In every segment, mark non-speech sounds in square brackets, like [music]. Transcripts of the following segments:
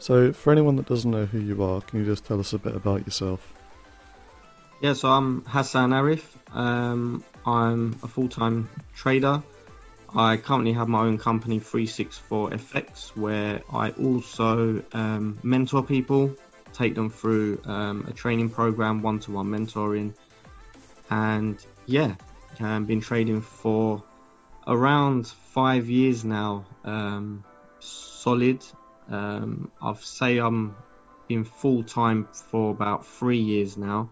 So, for anyone that doesn't know who you are, can you just tell us a bit about yourself? Yeah, so I'm Hassan Arif. Um, I'm a full time trader. I currently have my own company, 364FX, where I also um, mentor people, take them through um, a training program, one to one mentoring. And yeah, I've um, been trading for around five years now, um, solid. Um, I've say I'm been full time for about three years now,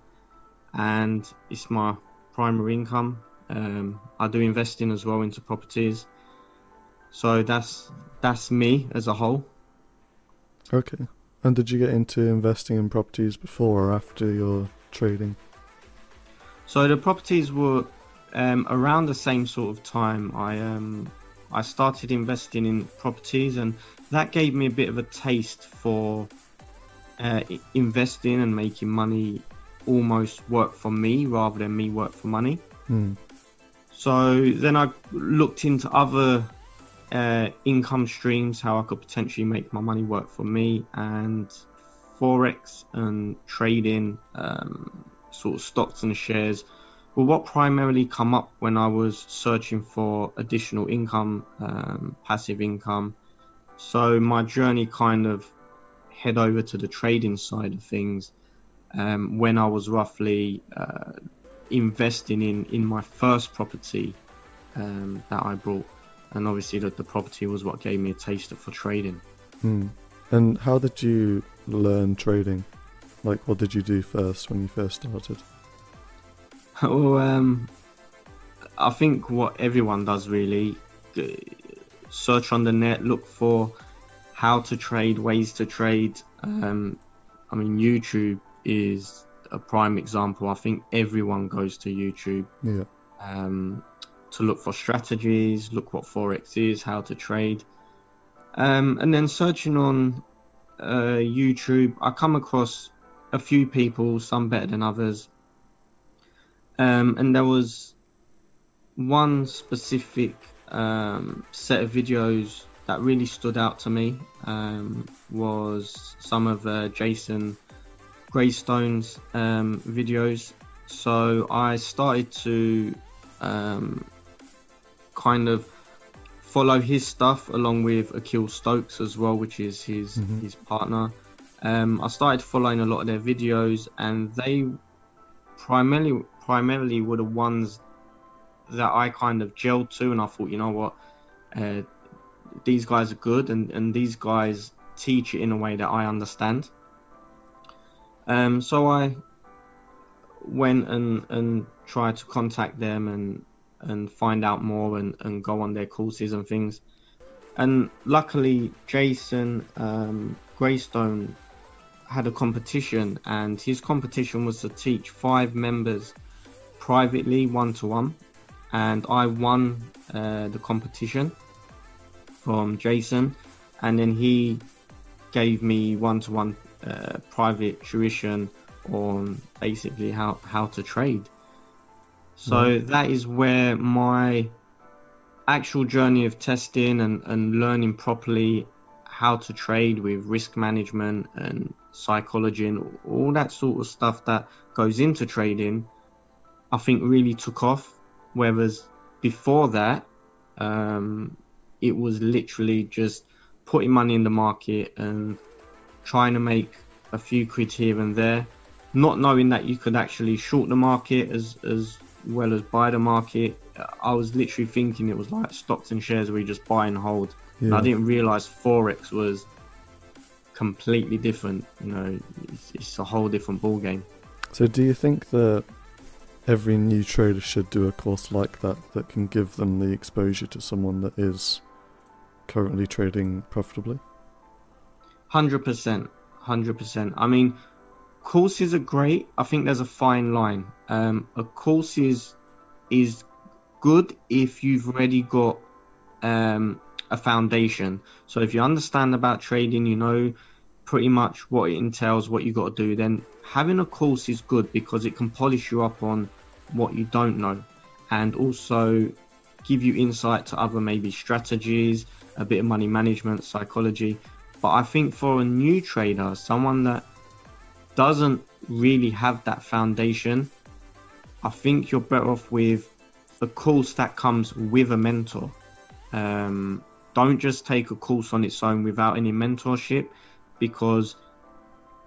and it's my primary income. Um, I do investing as well into properties. So that's that's me as a whole. Okay. And did you get into investing in properties before or after your trading? So the properties were um, around the same sort of time. I um, I started investing in properties, and that gave me a bit of a taste for uh, investing and making money almost work for me rather than me work for money. Hmm. So then I looked into other uh, income streams, how I could potentially make my money work for me, and forex and trading, um, sort of stocks and shares. Well, what primarily come up when I was searching for additional income, um, passive income. So my journey kind of head over to the trading side of things um, when I was roughly uh, investing in in my first property um, that I bought, and obviously that the property was what gave me a taste for trading. Hmm. And how did you learn trading? Like, what did you do first when you first started? Well, um, I think what everyone does really search on the net, look for how to trade, ways to trade. Um, I mean, YouTube is a prime example. I think everyone goes to YouTube Yeah. um, to look for strategies, look what forex is, how to trade, um, and then searching on uh, YouTube, I come across a few people, some better than others, um, and there was one specific um, set of videos that really stood out to me. Um, was some of uh, Jason Graystone's um, videos. So I started to um, kind of follow his stuff along with Akil Stokes as well, which is his Mhm. his partner. Um, I started following a lot of their videos, and they primarily primarily were the ones that I kind of gelled to, and I thought, you know what, uh, these guys are good, and and these guys teach it in a way that I understand. Um, so I went and and tried to contact them and and find out more and, and go on their courses and things. And luckily, Jason um, Graystone had a competition, and his competition was to teach five members privately, one to one. And I won uh, the competition from Jason, and then he gave me one to one private tuition on basically how, how to trade. So that is where my actual journey of testing and, and learning properly how to trade with risk management and psychology and all that sort of stuff that goes into trading, I think really took off. Whereas before that, um, it was literally just putting money in the market and trying to make a few quid here and there, not knowing that you could actually short the market as as well as buy the market. I was literally thinking it was like stocks and shares where you just buy and hold. And I didn't realize forex was completely different. You know, it's, it's a whole different ball game. So, do you think that every new trader should do a course like that that can give them the exposure to someone that is currently trading profitably? Hundred percent, hundred percent. I mean, courses are great. I think there's a fine line. Um, a course is is good if you've already got um, a foundation. So if you understand about trading, you know pretty much what it entails, what you got to do. Then having a course is good because it can polish you up on what you don't know, and also give you insight to other maybe strategies, a bit of money management, psychology. But I think for a new trader, someone that doesn't really have that foundation, I think you're better off with the course that comes with a mentor. Um, don't just take a course on its own without any mentorship because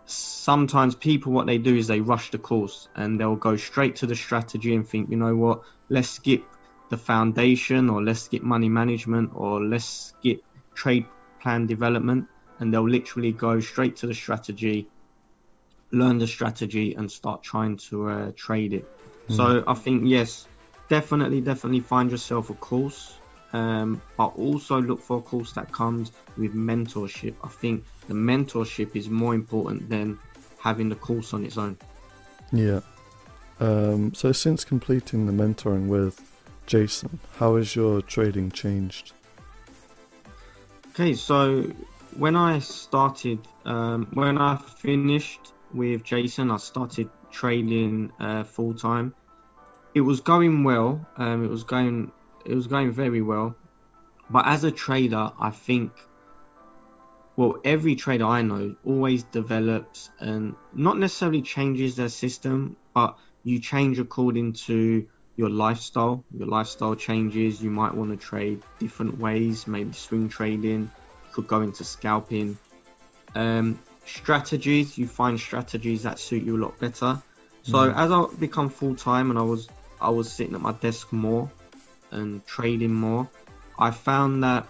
sometimes people what they do is they rush the course and they'll go straight to the strategy and think you know what? Let's skip the foundation or let's skip money management or let's skip trade plan development. And they'll literally go straight to the strategy learn the strategy and start trying to uh, trade it. Mm. so i think yes definitely definitely find yourself a course um, but also look for a course that comes with mentorship. I think the mentorship is more important than having the course on its own. Yeah. Um, so since completing the mentoring with Jason, how has your trading changed? Okay, so when I started, um, when I finished with Jason, I started trading uh, full time. It was going well. Um, it was going it was going very well. But as a trader, I think, well, every trader I know always develops and not necessarily changes their system, but you change according to your lifestyle. Your lifestyle changes. You might want to trade different ways, maybe swing trading. You could go into scalping. Um, strategies, you find strategies that suit you a lot better. So mm. as I become full time and I was I was sitting at my desk more, and trading more, I found that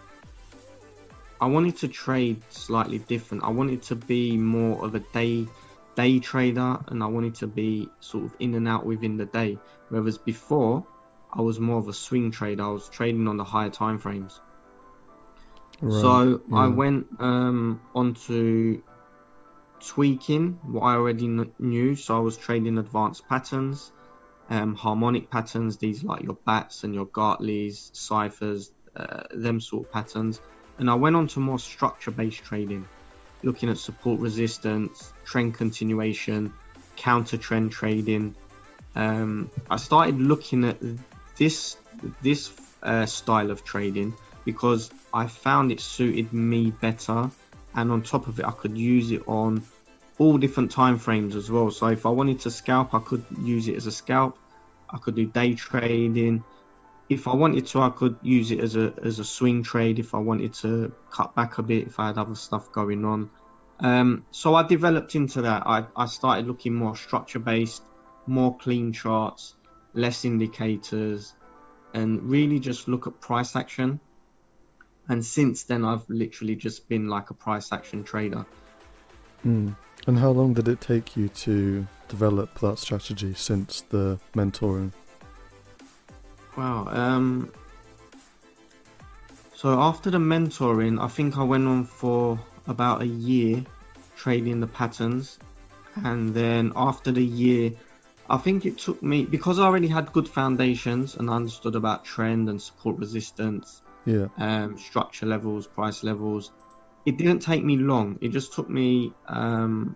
I wanted to trade slightly different. I wanted to be more of a day day trader and I wanted to be sort of in and out within the day. Whereas before I was more of a swing trader. I was trading on the higher time frames. Right. So yeah. I went um, onto tweaking what I already knew. So I was trading advanced patterns um, harmonic patterns, these like your bats and your Gartleys, ciphers, uh, them sort of patterns. And I went on to more structure based trading, looking at support resistance, trend continuation, counter trend trading. Um, I started looking at this this uh, style of trading because I found it suited me better, and on top of it, I could use it on all different time frames as well. So if I wanted to scalp, I could use it as a scalp. I could do day trading. If I wanted to, I could use it as a as a swing trade. If I wanted to cut back a bit, if I had other stuff going on. Um, so I developed into that. I, I started looking more structure based, more clean charts, less indicators, and really just look at price action. And since then, I've literally just been like a price action trader. Mm. And how long did it take you to develop that strategy since the mentoring? Wow. Um, so after the mentoring, I think I went on for about a year trading the patterns, and then after the year, I think it took me because I already had good foundations and I understood about trend and support resistance, yeah, um, structure levels, price levels it didn't take me long. It just took me, um,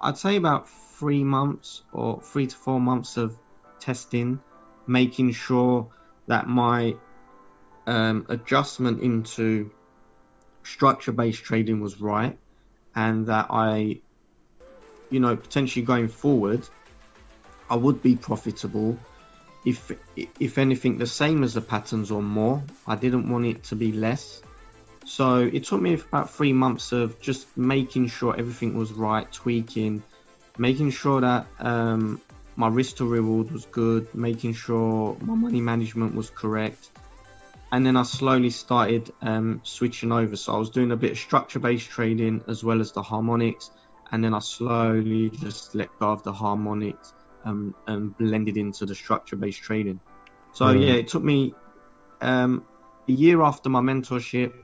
I'd say about three months or three to four months of testing, making sure that my um, adjustment into structure based trading was right and that I, you know, potentially going forward, I would be profitable. If if anything, the same as the patterns or more. I didn't want it to be less. So it took me about three months of just making sure everything was right, tweaking, making sure that um, my risk to reward was good, making sure my money management was correct. And then I slowly started um, switching over. So I was doing a bit of structure based trading as well as the harmonics. And then I slowly just let go of the harmonics um, and blended into the structure based trading. So mm. yeah, it took me um, a year after my mentorship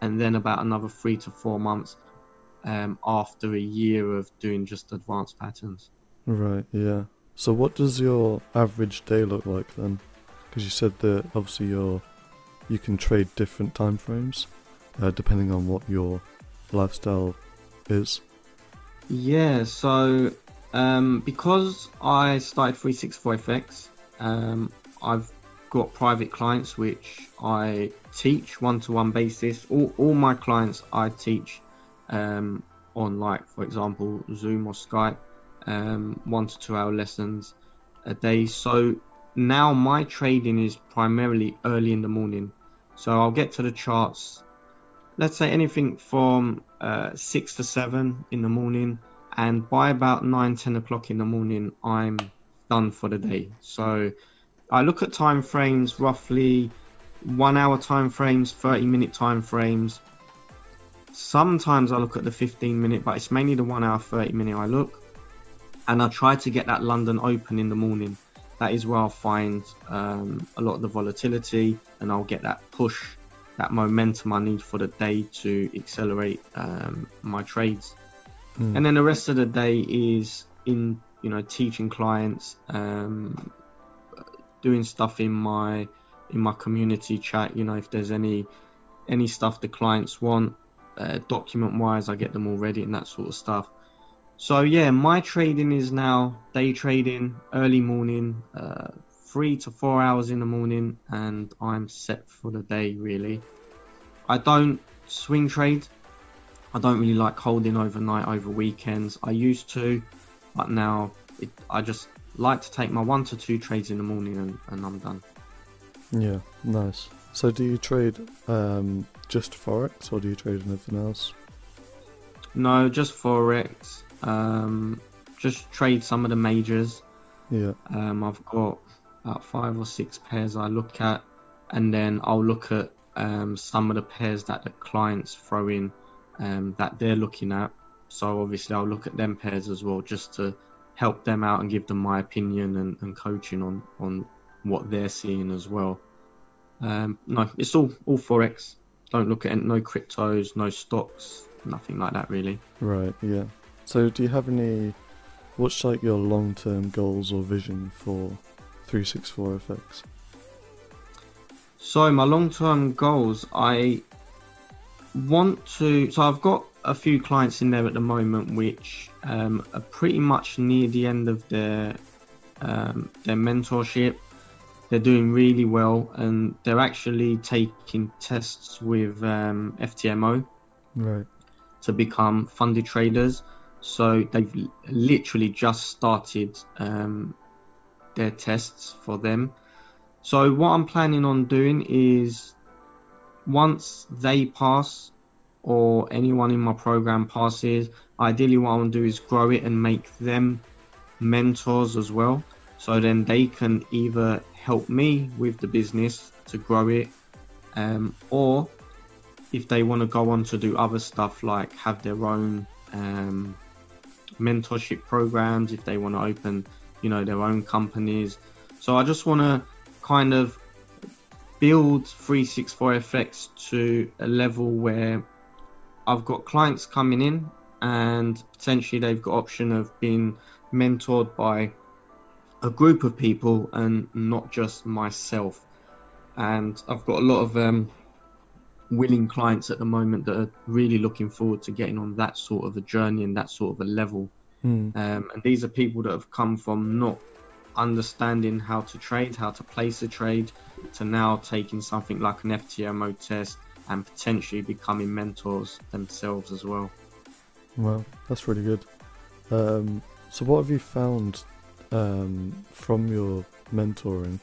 and then about another three to four months um, after a year of doing just advanced patterns. Right. Yeah. So what does your average day look like then? Because you said that obviously you're you can trade different time frames uh, depending on what your lifestyle is. Yeah. So um, because I started 364FX, um, I've got private clients which I teach one to one basis. All, all my clients I teach um, on, like for example, Zoom or Skype, um, one to two hour lessons a day. So now my trading is primarily early in the morning. So I'll get to the charts, let's say anything from uh, six to seven in the morning, and by about nine, ten o'clock in the morning, I'm done for the day. So I look at time frames roughly one hour time frames, 30 minute time frames. Sometimes I look at the 15 minute, but it's mainly the one hour, 30 minute I look. And I try to get that London open in the morning. That is where I'll find um, a lot of the volatility and I'll get that push, that momentum I need for the day to accelerate um, my trades. Mm. And then the rest of the day is in, you know, teaching clients, um, doing stuff in my in my community chat. You know, if there's any any stuff the clients want, uh, document wise, I get them all ready and that sort of stuff. So yeah, my trading is now day trading, early morning, uh, three to four hours in the morning, and I'm set for the day. Really, I don't swing trade. I don't really like holding overnight over weekends. I used to, but now it, I just like to take my one to two trades in the morning and, and I'm done. Yeah, nice. So, do you trade um, just forex, or do you trade anything else? No, just forex. Um, just trade some of the majors. Yeah. Um, I've got about five or six pairs I look at, and then I'll look at um, some of the pairs that the clients throw in um, that they're looking at. So obviously I'll look at them pairs as well, just to help them out and give them my opinion and, and coaching on on what they're seeing as well. Um, no, it's all all forex. Don't look at it, no cryptos, no stocks, nothing like that really. Right. Yeah. So, do you have any? What's like your long-term goals or vision for 364 FX? So, my long-term goals, I want to. So, I've got a few clients in there at the moment which um, are pretty much near the end of their um, their mentorship they're doing really well, and they're actually taking tests with um, FTMO right. to become funded traders. So they've literally just started um, their tests for them. So what I'm planning on doing is once they pass or anyone in my program passes, ideally what I want to do is grow it and make them mentors as well. So then they can either help me with the business to grow it, um, or if they want to go on to do other stuff like have their own um, mentorship programs, if they want to open, you know, their own companies. So I just want to kind of build 364FX to a level where I've got clients coming in and potentially they've got option of being mentored by a group of people and not just myself. And I've got a lot of um, willing clients at the moment that are really looking forward to getting on that sort of a journey and that sort of a level. Mm. Um, and these are people that have come from not understanding how to trade, how to place a trade, to now taking something like an FTMO test and potentially becoming mentors themselves as well. Well, that's really good. Um, so, what have you found um, from your mentoring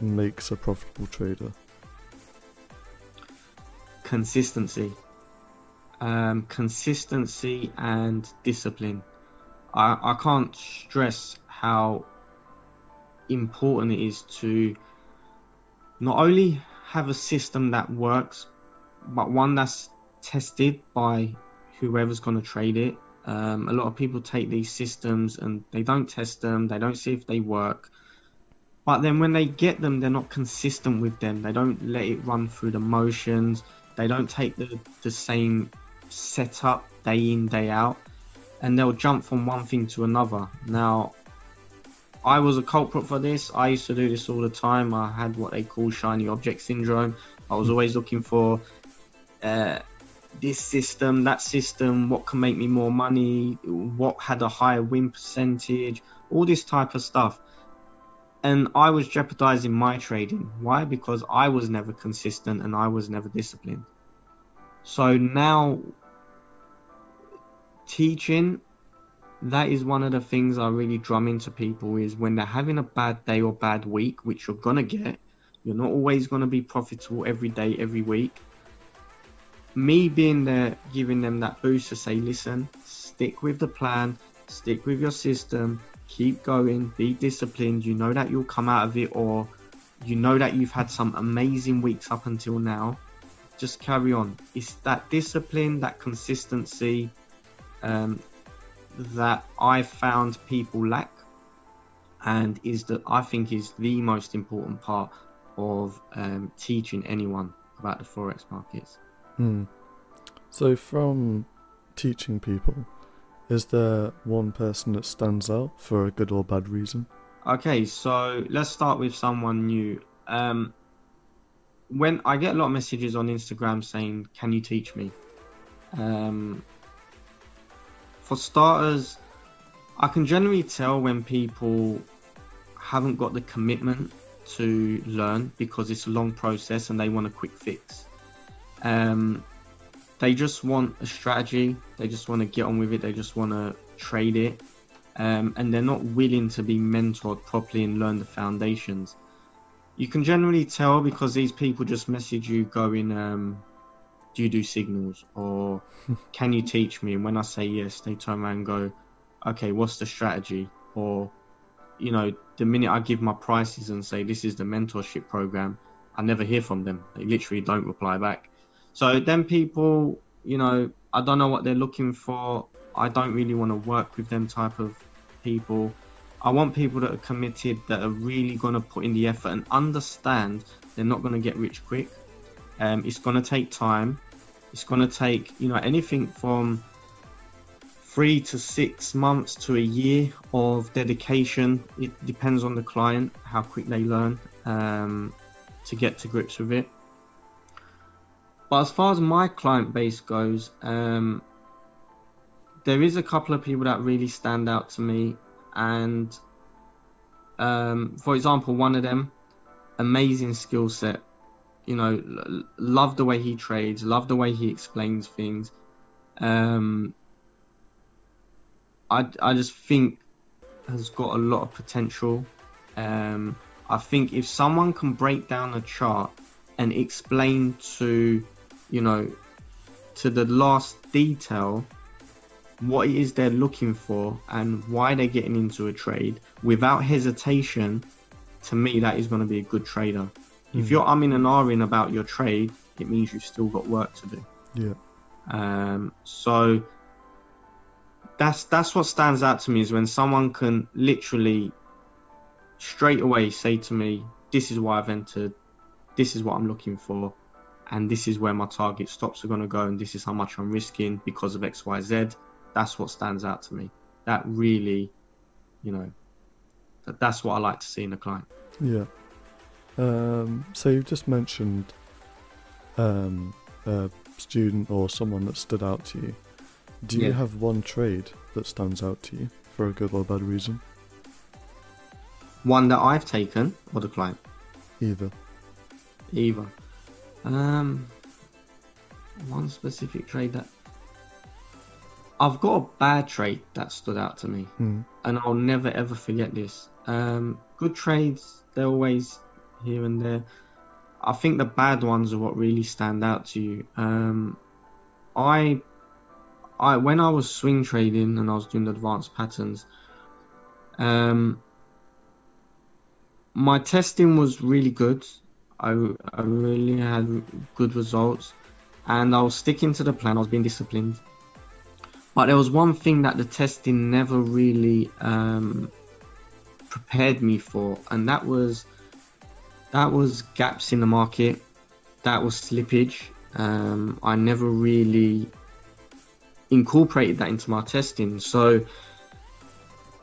makes a profitable trader? Consistency. Um, consistency and discipline. I, I can't stress how important it is to not only have a system that works, but one that's tested by whoever's going to trade it um, a lot of people take these systems and they don't test them, they don't see if they work. But then when they get them, they're not consistent with them. They don't let it run through the motions. They don't take the, the same setup day in, day out. And they'll jump from one thing to another. Now, I was a culprit for this. I used to do this all the time. I had what they call shiny object syndrome. I was always looking for uh, this system, that system, what can make me more money, what had a higher win percentage, all this type of stuff. And I was jeopardizing my trading. Why? Because I was never consistent and I was never disciplined. So now teaching that is one of the things I really drum into people is when they're having a bad day or bad week, which you're gonna get, you're not always gonna be profitable every day, every week. Me being there, giving them that boost to say, listen, stick with the plan, stick with your system, keep going, be disciplined. You know that you'll come out of it, or you know that you've had some amazing weeks up until now. Just carry on. It's that discipline, that consistency, um, that I found people lack, and is that I think is the most important part of um, teaching anyone about the forex markets. Hmm. So, from teaching people, is there one person that stands out for a good or bad reason? Okay, so let's start with someone new. Um, when I get a lot of messages on Instagram saying, "Can you teach me?" Um, for starters, I can generally tell when people haven't got the commitment to learn because it's a long process and they want a quick fix. Um, they just want a strategy, they just want to get on with it, they just want to trade it, um, and they're not willing to be mentored properly and learn the foundations. You can generally tell because these people just message you going, um, do you do signals or can you teach me? And when I say yes, they turn around and go, okay, what's the strategy? Or, you know, the minute I give my prices and say this is the mentorship program, I never hear from them. They literally don't reply back. So then people, you know, I don't know what they're looking for. I don't really want to work with them type of people. I want people that are committed, that are really going to put in the effort and understand they're not going to get rich quick. Um, it's going to take time. It's going to take, you know, anything from three to six months to a year of dedication. It depends on the client, how quick they learn um, to get to grips with it. But as far as my client base goes, um, there is a couple of people that really stand out to me. And um, for example, one of them, amazing skill set, you know, l- love the way he trades, love the way he explains things. Um, I, I just think has got a lot of potential. Um, I think if someone can break down a chart and explain to, you know, to the last detail what it is they're looking for and why they're getting into a trade without hesitation, to me, that is going to be a good trader. If you're umming and ahhing about your trade, it means you've still got work to do. Yeah. Um, so that's that's what stands out to me is when someone can literally straight away say to me, "This is why I've entered. This is what I'm looking for, and this is where my target stops are going to go, and this is how much I'm risking because of X, Y, Z." That's what stands out to me. That really, you know, that, that's what I like to see in a client. Yeah. Um, so you've just mentioned um, a student or someone that stood out to you. Do you Yeah. have one trade that stands out to you for a good or bad reason? One that I've taken or the client. Either. either. Um, one specific trade that I've got a bad trade that stood out to me, Hmm. and I'll never ever forget this. Um, good trades, they're always here and there. I think the bad ones are what really stand out to you. Um, I, I when I was swing trading and I was doing the advanced patterns, um, my testing was really good. I, I really had good results and I was sticking to the plan. I was being disciplined. But there was one thing that the testing never really um, prepared me for, and that was that was gaps in the market. That was slippage. Um, I never really incorporated that into my testing. So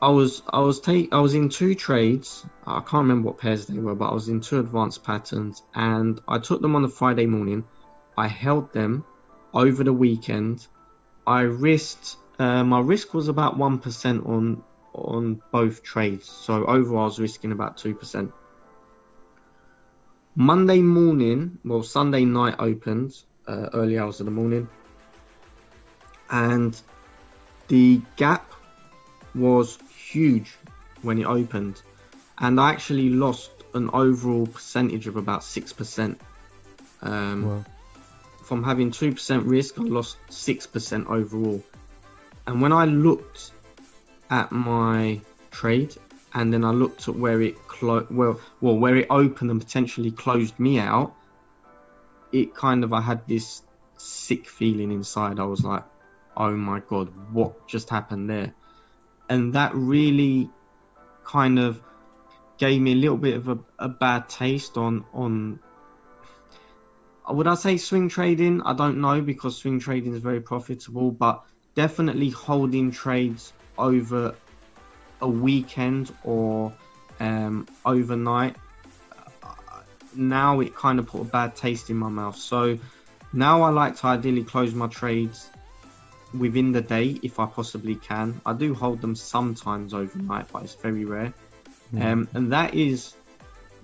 I was I was take I was in two trades. I can't remember what pairs they were, but I was in two advanced patterns, and I took them on the Friday morning. I held them over the weekend. I risked uh, my risk was about one percent on on both trades, so overall I was risking about two percent. Monday morning, well Sunday night opened uh, early hours of the morning, and the gap was huge when it opened, and I actually lost an overall percentage of about six percent. Um, Well, from having 2% risk, I lost 6% overall. And when I looked at my trade and then I looked at where it clo- well, well, where it opened and potentially closed me out, it kind of I had this sick feeling inside. I was like, "Oh my god, what just happened there?" And that really kind of gave me a little bit of a, a bad taste on on would I say swing trading? I don't know because swing trading is very profitable, but definitely holding trades over a weekend or um, overnight. uh, Now it kind of put a bad taste in my mouth. So now I like to ideally close my trades within the day if I possibly can. I do hold them sometimes overnight, but it's very rare. yeah. Um, and that is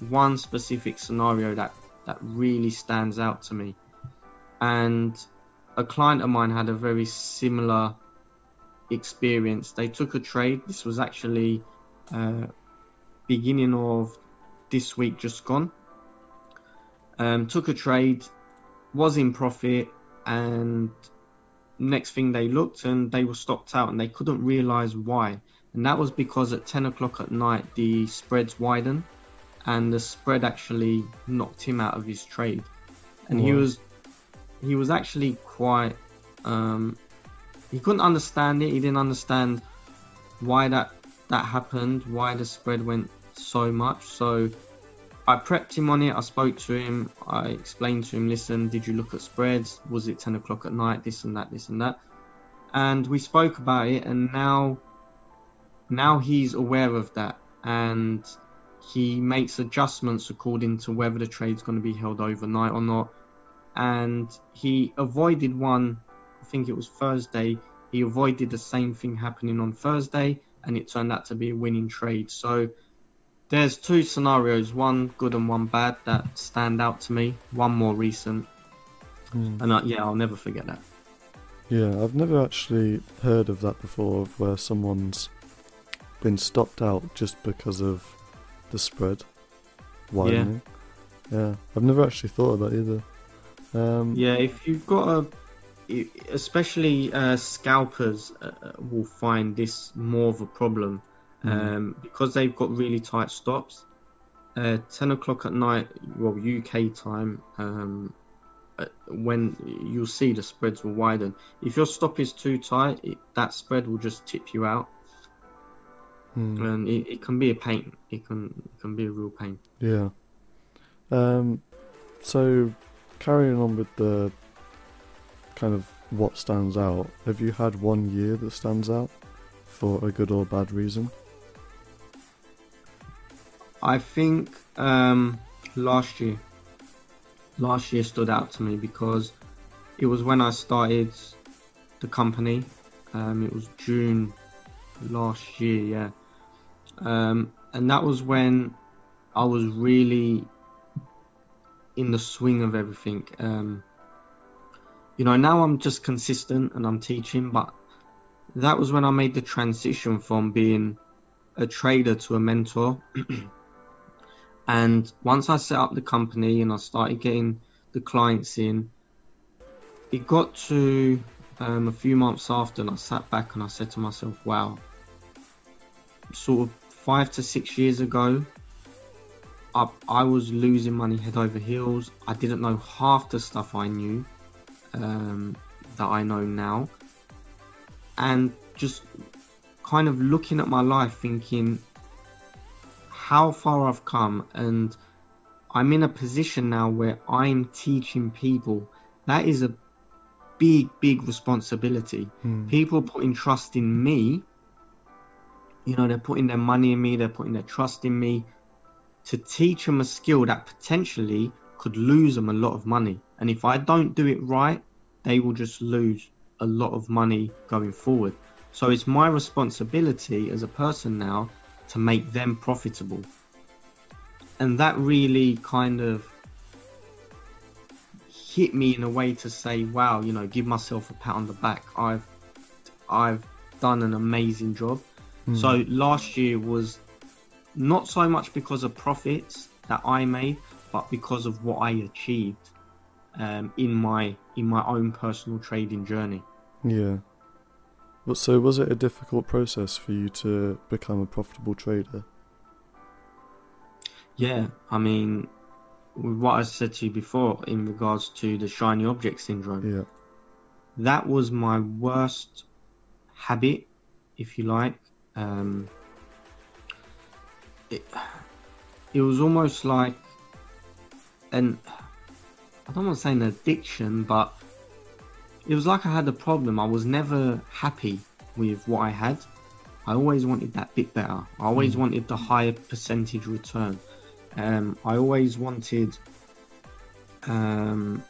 one specific scenario that that really stands out to me. And a client of mine had a very similar experience. They took a trade. This was actually uh, beginning of this week, just gone. Um, took a trade, was in profit, and next thing they looked and they were stopped out, and they couldn't realize why. And that was because at 10 o'clock at night the spreads widened and the spread actually knocked him out of his trade. And he was he was actually quite um, he couldn't understand it. He didn't understand why that that happened, why the spread went so much. So I prepped him on it. I spoke to him. I explained to him, listen, did you look at spreads? Was it 10 o'clock at night? This and that, this and that. And we spoke about it. And now, now he's aware of that. And he makes adjustments according to whether the trade's going to be held overnight or not. And he avoided one, think it was Thursday. He avoided the same thing happening on Thursday. And it turned out to be a winning trade. So, there's two scenarios, one good and one bad, that stand out to me. One more recent, Mm. and uh, yeah, I'll never forget that. Yeah, I've never actually heard of that before, of where someone's been stopped out just because of the spread widening. Yeah, I've never actually thought of that either. Um, Yeah, if you've got a, i- especially uh, scalpers uh, uh, will find this more of a problem Mm. um, because they've got really tight stops. Uh, 10 o'clock at night, well, UK time, um, uh, when you'll see the spreads will widen. If your stop is too tight, it, that spread will just tip you out. mm. and it, it can be a pain. It can it can be a real pain. Yeah. Um, so, carrying on with the kind of what stands out, have you had one year that stands out for a good or bad reason? I think um, last year, last year stood out to me because it was when I started the company. Um, it was June last year, yeah, um, and that was when I was really in the swing of everything. Um, you know, now I'm just consistent and I'm teaching, but that was when I made the transition from being a trader to a mentor. [clears throat] and once I set up the company and I started getting the clients in, it got to um, a few months after, and I sat back and I said to myself, wow, sort of five to six years ago, I, I was losing money head over heels. I didn't know half the stuff I knew um, that I know now. And just kind of looking at my life thinking how far I've come and I'm in a position now where I'm teaching people. That is a big, big responsibility. Hmm. People putting trust in me, you know, they're putting their money in me, they're putting their trust in me to teach them a skill that potentially could lose them a lot of money. And if I don't do it right, they will just lose a lot of money going forward. So it's my responsibility as a person now to make them profitable. And that really kind of hit me in a way to say, wow, you know, give myself a pat on the back. I've I've done an amazing job. Mm. So last year was not so much because of profits that I made, but because of what I achieved um, in my in my own personal trading journey. Yeah. But so was it a difficult process for you to become a profitable trader? Yeah, I mean, with what I said to you before in regards to the shiny object syndrome, Yeah. that was my worst habit, if you like. Um, it, it was almost like an I don't want to say an addiction, but it was like I had a problem. I was never happy with what I had. I always wanted that bit better. I always Mm. wanted the higher percentage return. Um, I always wanted, um,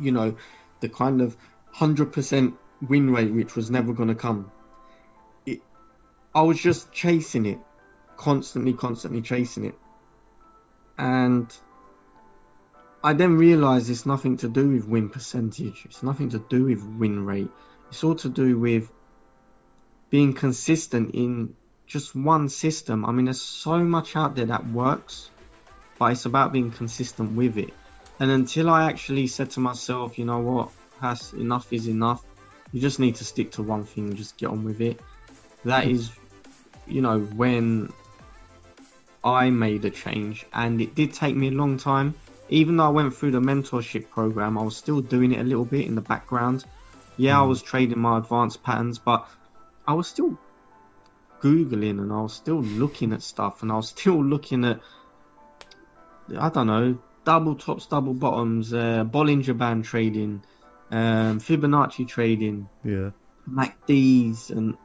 you know, the kind of hundred percent win rate, which was never going to come. It, I was just chasing it, constantly, constantly chasing it, and I then realised it's nothing to do with win percentage. It's nothing to do with win rate. It's all to do with being consistent in just one system. I mean, there's so much out there that works, but it's about being consistent with it. And until I actually said to myself, you know what, has enough is enough. You just need to stick to one thing and just get on with it. That hmm. is, you know, when I made a change, and it did take me a long time. Even though I went through the mentorship program, I was still doing it a little bit in the background. Yeah, I Mm. was trading my advanced patterns, but I was still googling and I was still looking at stuff and I was [laughs] still looking at I don't know double tops, double bottoms, uh, Bollinger Band trading, um, Fibonacci trading, Yeah. MACDs, and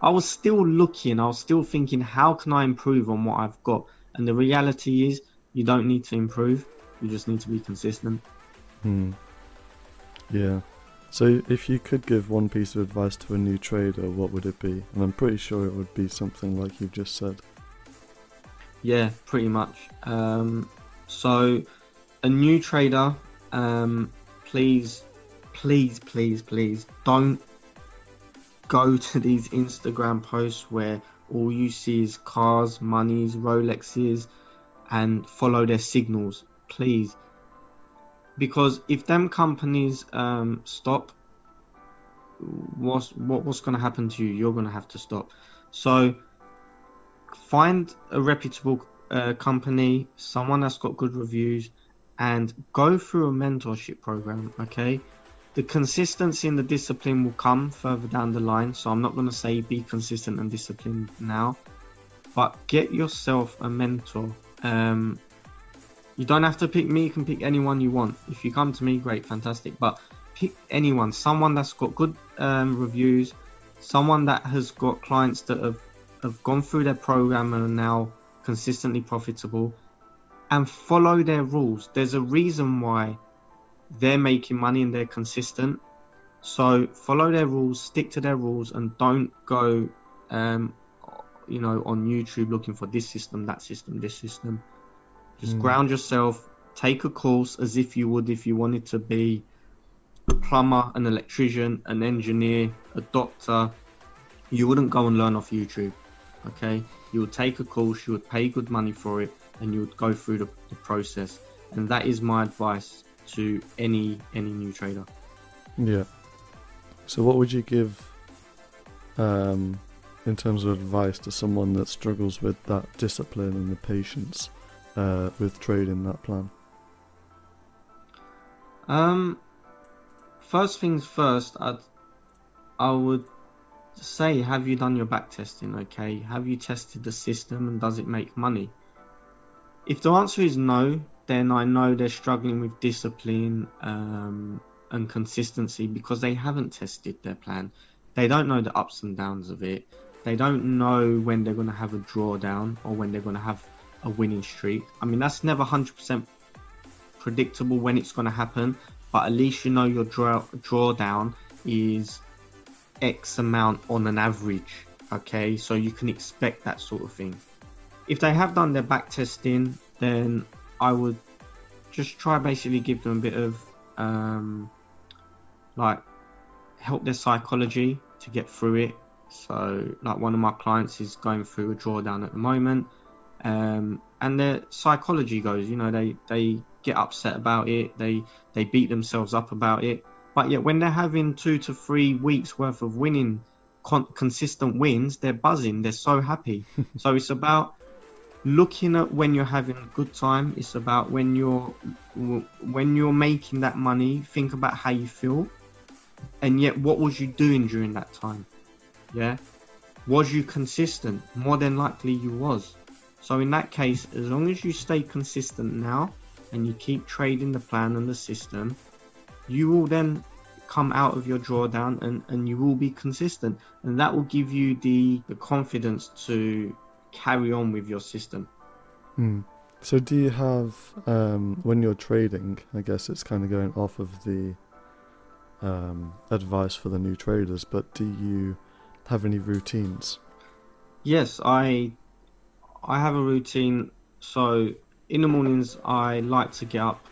I was still looking. I was still thinking, how can I improve on what I've got? And the reality is, you don't need to improve. You just need to be consistent. Hmm. Yeah. So if you could give one piece of advice to a new trader, what would it be? And I'm pretty sure it would be something like you've just said. Yeah, pretty much. Um, so, a new trader, um, please, please, please, please don't go to these Instagram posts where all you see is cars, monies, Rolexes, and follow their signals, please. Because if them companies um, stop, what's what, what's going to happen to you? You're going to have to stop. So find a reputable uh, company, someone that's got good reviews, and go through a mentorship program. Okay, the consistency and the discipline will come further down the line. So I'm not going to say be consistent and disciplined now, but get yourself a mentor. Um, you don't have to pick me. You can pick anyone you want. If you come to me, great, fantastic. But pick anyone, someone that's got good um, reviews, someone that has got clients that have have gone through their program and are now consistently profitable and follow their rules. There's a reason why they're making money and they're consistent. So follow their rules, stick to their rules, and don't go, um, you know, on YouTube looking for this system, that system, this system. Just Mm. ground yourself. Take a course as if you would if you wanted to be a plumber, an electrician, an engineer, a doctor. You wouldn't go and learn off YouTube. Okay, you would take a course, you would pay good money for it, and you would go through the, the process. And that is my advice to any any new trader. Yeah. So what would you give um in terms of advice to someone that struggles with that discipline and the patience uh with trading that plan? Um, first things first, I'd, I would say, have you done your back testing? Okay, have you tested the system and does it make money? If the answer is no, then I know they're struggling with discipline um, and consistency because they haven't tested their plan. They don't know the ups and downs of it. They don't know when they're going to have a drawdown or when they're going to have a winning streak. I mean, that's never 100% predictable when it's going to happen, but at least you know your draw drawdown is X amount on an average. Okay, so you can expect that sort of thing. If they have done their back testing, then I would just try basically give them a bit of um, like help their psychology to get through it. So, like one of my clients is going through a drawdown at the moment, um, and their psychology goes, you know, they they get upset about it, they they beat themselves up about it, but yet when they're having two to three weeks worth of winning, con- consistent wins, they're buzzing, they're so happy. [laughs] so it's about looking at when you're having a good time. It's about when you're when you're making that money. Think about how you feel, and yet what was you doing during that time? Yeah, was you consistent? More than likely you was. So in that case, as long as you stay consistent now and you keep trading the plan and the system, you will then come out of your drawdown and, and you will be consistent and that will give you the, the confidence to carry on with your system. Hmm. So, do you have, um, when you're trading, I guess it's kind of going off of the um, advice for the new traders, but do you have any routines? Yes, I I have a routine. So, in the mornings, I like to get up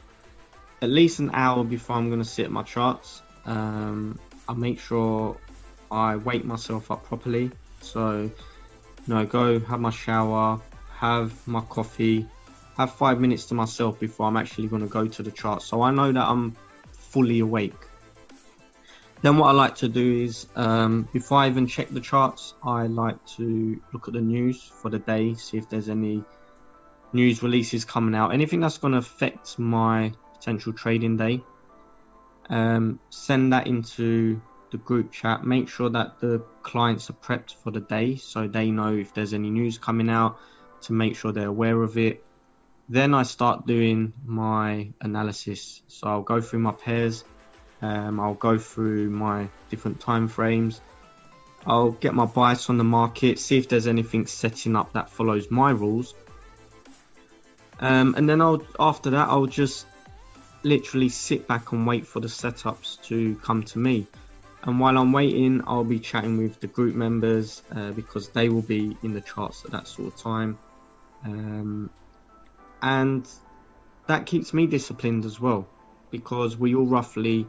at least an hour before I'm going to sit my charts. Um, I make sure I wake myself up properly. So, you know, go have my shower, have my coffee, have five minutes to myself before I'm actually going to go to the chart. So I know that I'm fully awake. Then what I like to do is, um, before I even check the charts, I like to look at the news for the day, see if there's any news releases coming out, anything that's going to affect my potential trading day. Um, send that into the group chat. Make sure that the clients are prepped for the day so they know if there's any news coming out to make sure they're aware of it. Then I start doing my analysis. So I'll go through my pairs, um, I'll go through my different time frames. I'll get my bias on the market, see if there's anything setting up that follows my rules. Um, and then I'll after that I'll just literally sit back and wait for the setups to come to me. And while I'm waiting, I'll be chatting with the group members uh, because they will be in the charts at that sort of time. Um, and that keeps me disciplined as well because we all roughly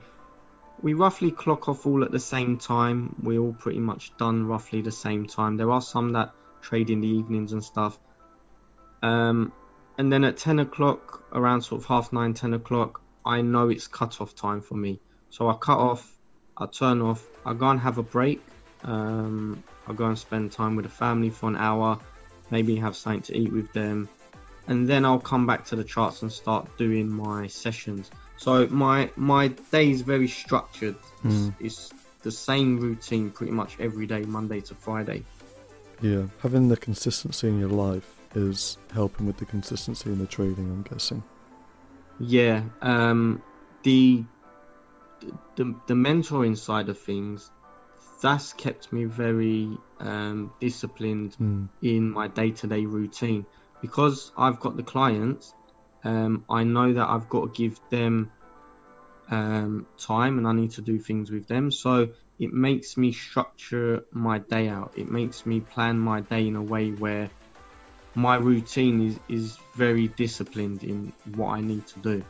we roughly clock off all at the same time. We're all pretty much done roughly the same time. There are some that trade in the evenings and stuff. Um, and then at 10 o'clock, around sort of half nine, 10 o'clock, I know it's cut off time for me. So I cut off I turn off. I go and have a break. Um, I go and spend time with the family for an hour, maybe have something to eat with them, and then I'll come back to the charts and start doing my sessions. So my my day is very structured. Mm. It's, it's the same routine pretty much every day, Monday to Friday. Yeah, having the consistency in your life is helping with the consistency in the trading. I'm guessing. Yeah, um, the the the mentoring side of things, that's kept me very um, disciplined mm. in my day to day routine because I've got the clients. Um, I know that I've got to give them um, time and I need to do things with them. So it makes me structure my day out. It makes me plan my day in a way where my routine is, is very disciplined in what I need to do.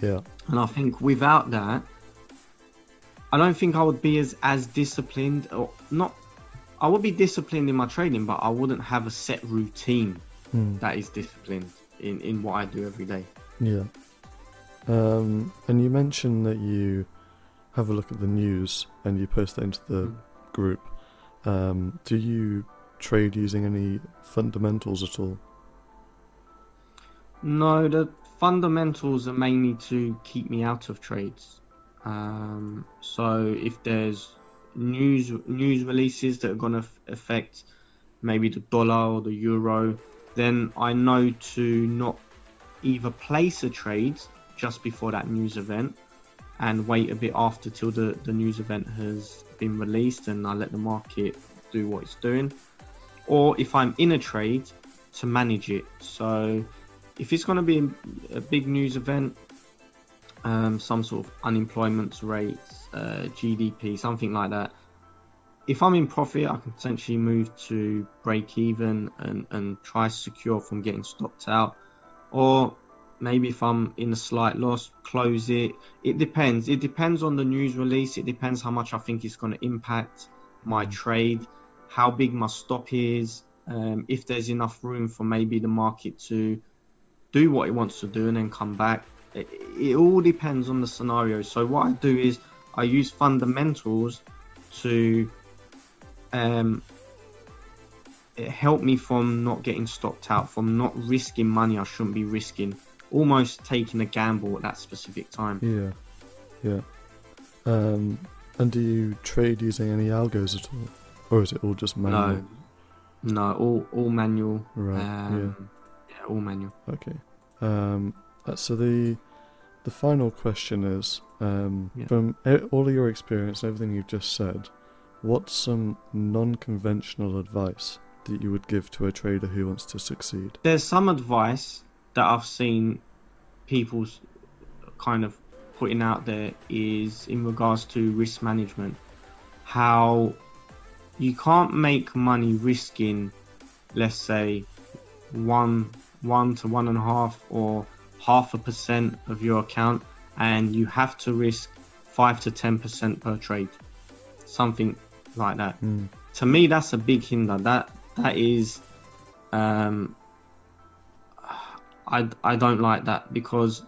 Yeah. And I think without that, I don't think I would be as as disciplined or not. I would be disciplined in my training, but I wouldn't have a set routine mm. that is disciplined in in what I do every day. Yeah. Um, and you mentioned that you have a look at the news and you post that into the mm. group. Um, do you trade using any fundamentals at all? No, the fundamentals are mainly to keep me out of trades. Um, so if there's news news releases that are going to f- affect maybe the dollar or the euro, then I know to not either place a trade just before that news event and wait a bit after till the, the news event has been released and I let the market do what it's doing. Or if I'm in a trade, to manage it. So if it's going to be a big news event, um, some sort of unemployment rates, uh, GDP, something like that. If I'm in profit, I can potentially move to break even and, and try to secure from getting stopped out. Or maybe if I'm in a slight loss, close it. It depends. It depends on the news release. It depends how much I think it's going to impact my trade, how big my stop is, um, if there's enough room for maybe the market to do what it wants to do and then come back. It, it all depends on the scenario. So what I do is I use fundamentals to um, it helped me from not getting stopped out, from not risking money I shouldn't be risking, almost taking a gamble at that specific time. Yeah, yeah. Um, and do you trade using any algos at all, or is it all just manual? No, no, all all manual. Right. Um, yeah, all manual. Okay. Um, uh, so the the final question is um, Yeah. from all of your experience, everything you've just said, what's some non-conventional advice that you would give to a trader who wants to succeed? There's some advice that I've seen people kind of putting out there is in regards to risk management. How you can't make money risking, let's say, one one to one and a half or half a percent of your account, and you have to risk five to ten percent per trade, something like that. Hmm. to me that's a big hinder. That that is um i i don't like that because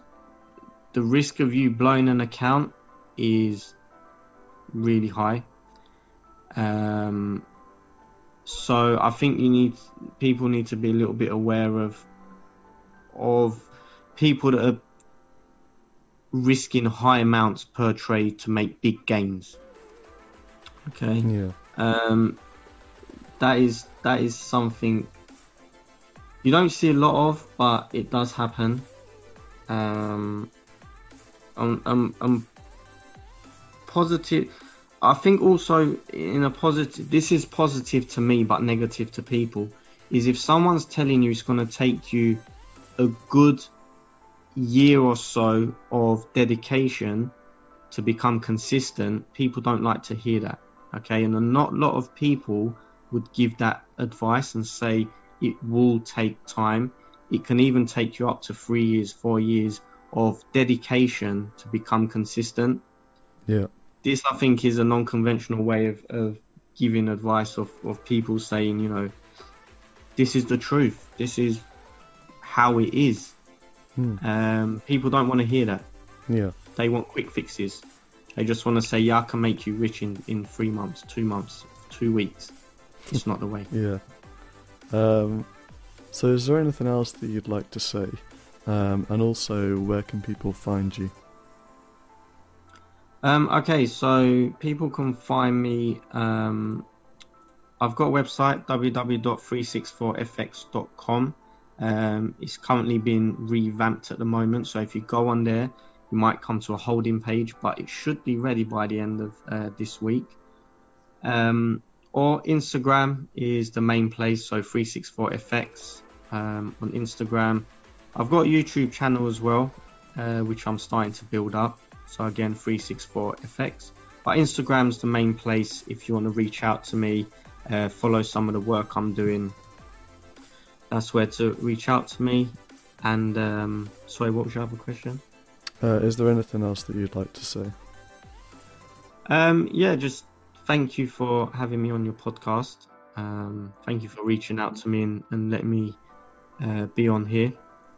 the risk of you blowing an account is really high. Um so i think you need people need to be a little bit aware of of people that are risking high amounts per trade to make big gains okay Yeah. um, that is that is something you don't see a lot of, but it does happen. Um, um, um, um, positive. I think also in a positive. This is positive to me, but negative to people. Is if someone's telling you it's going to take you a good year or so of dedication to become consistent, people don't like to hear that okay and a not lot of people would give that advice and say it will take time it can even take you up to three years four years of dedication to become consistent Yeah. this i think is a non-conventional way of, of giving advice of, of people saying you know this is the truth this is how it is Hmm. um, people don't want to hear that Yeah. they want quick fixes. They just want to say, yeah, I can make you rich in, in three months, two months, two weeks. It's not the way. [laughs] Yeah. Um, so, is there anything else that you'd like to say? Um, and also, where can people find you? Um, okay, so people can find me. Um, I've got a website, www.364fx.com. Um, it's currently being revamped at the moment, so if you go on there, might come to a holding page, but it should be ready by the end of uh, this week. Um, or Instagram is the main place, so 364fx um, on Instagram. I've got a YouTube channel as well, uh, which I'm starting to build up. So again, 364fx. But Instagram's the main place if you want to reach out to me, uh, follow some of the work I'm doing. That's where to reach out to me. And um, sorry, what was your other question? Uh, is there anything else that you'd like to say? Um, yeah, just thank you for having me on your podcast. Um, thank you for reaching out to me and, and letting me uh, be on here.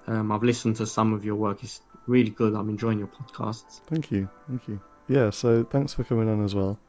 Um, I've listened to some of your work; it's really good. I'm enjoying your podcasts. Thank you. Thank you. Yeah, so thanks for coming on as well.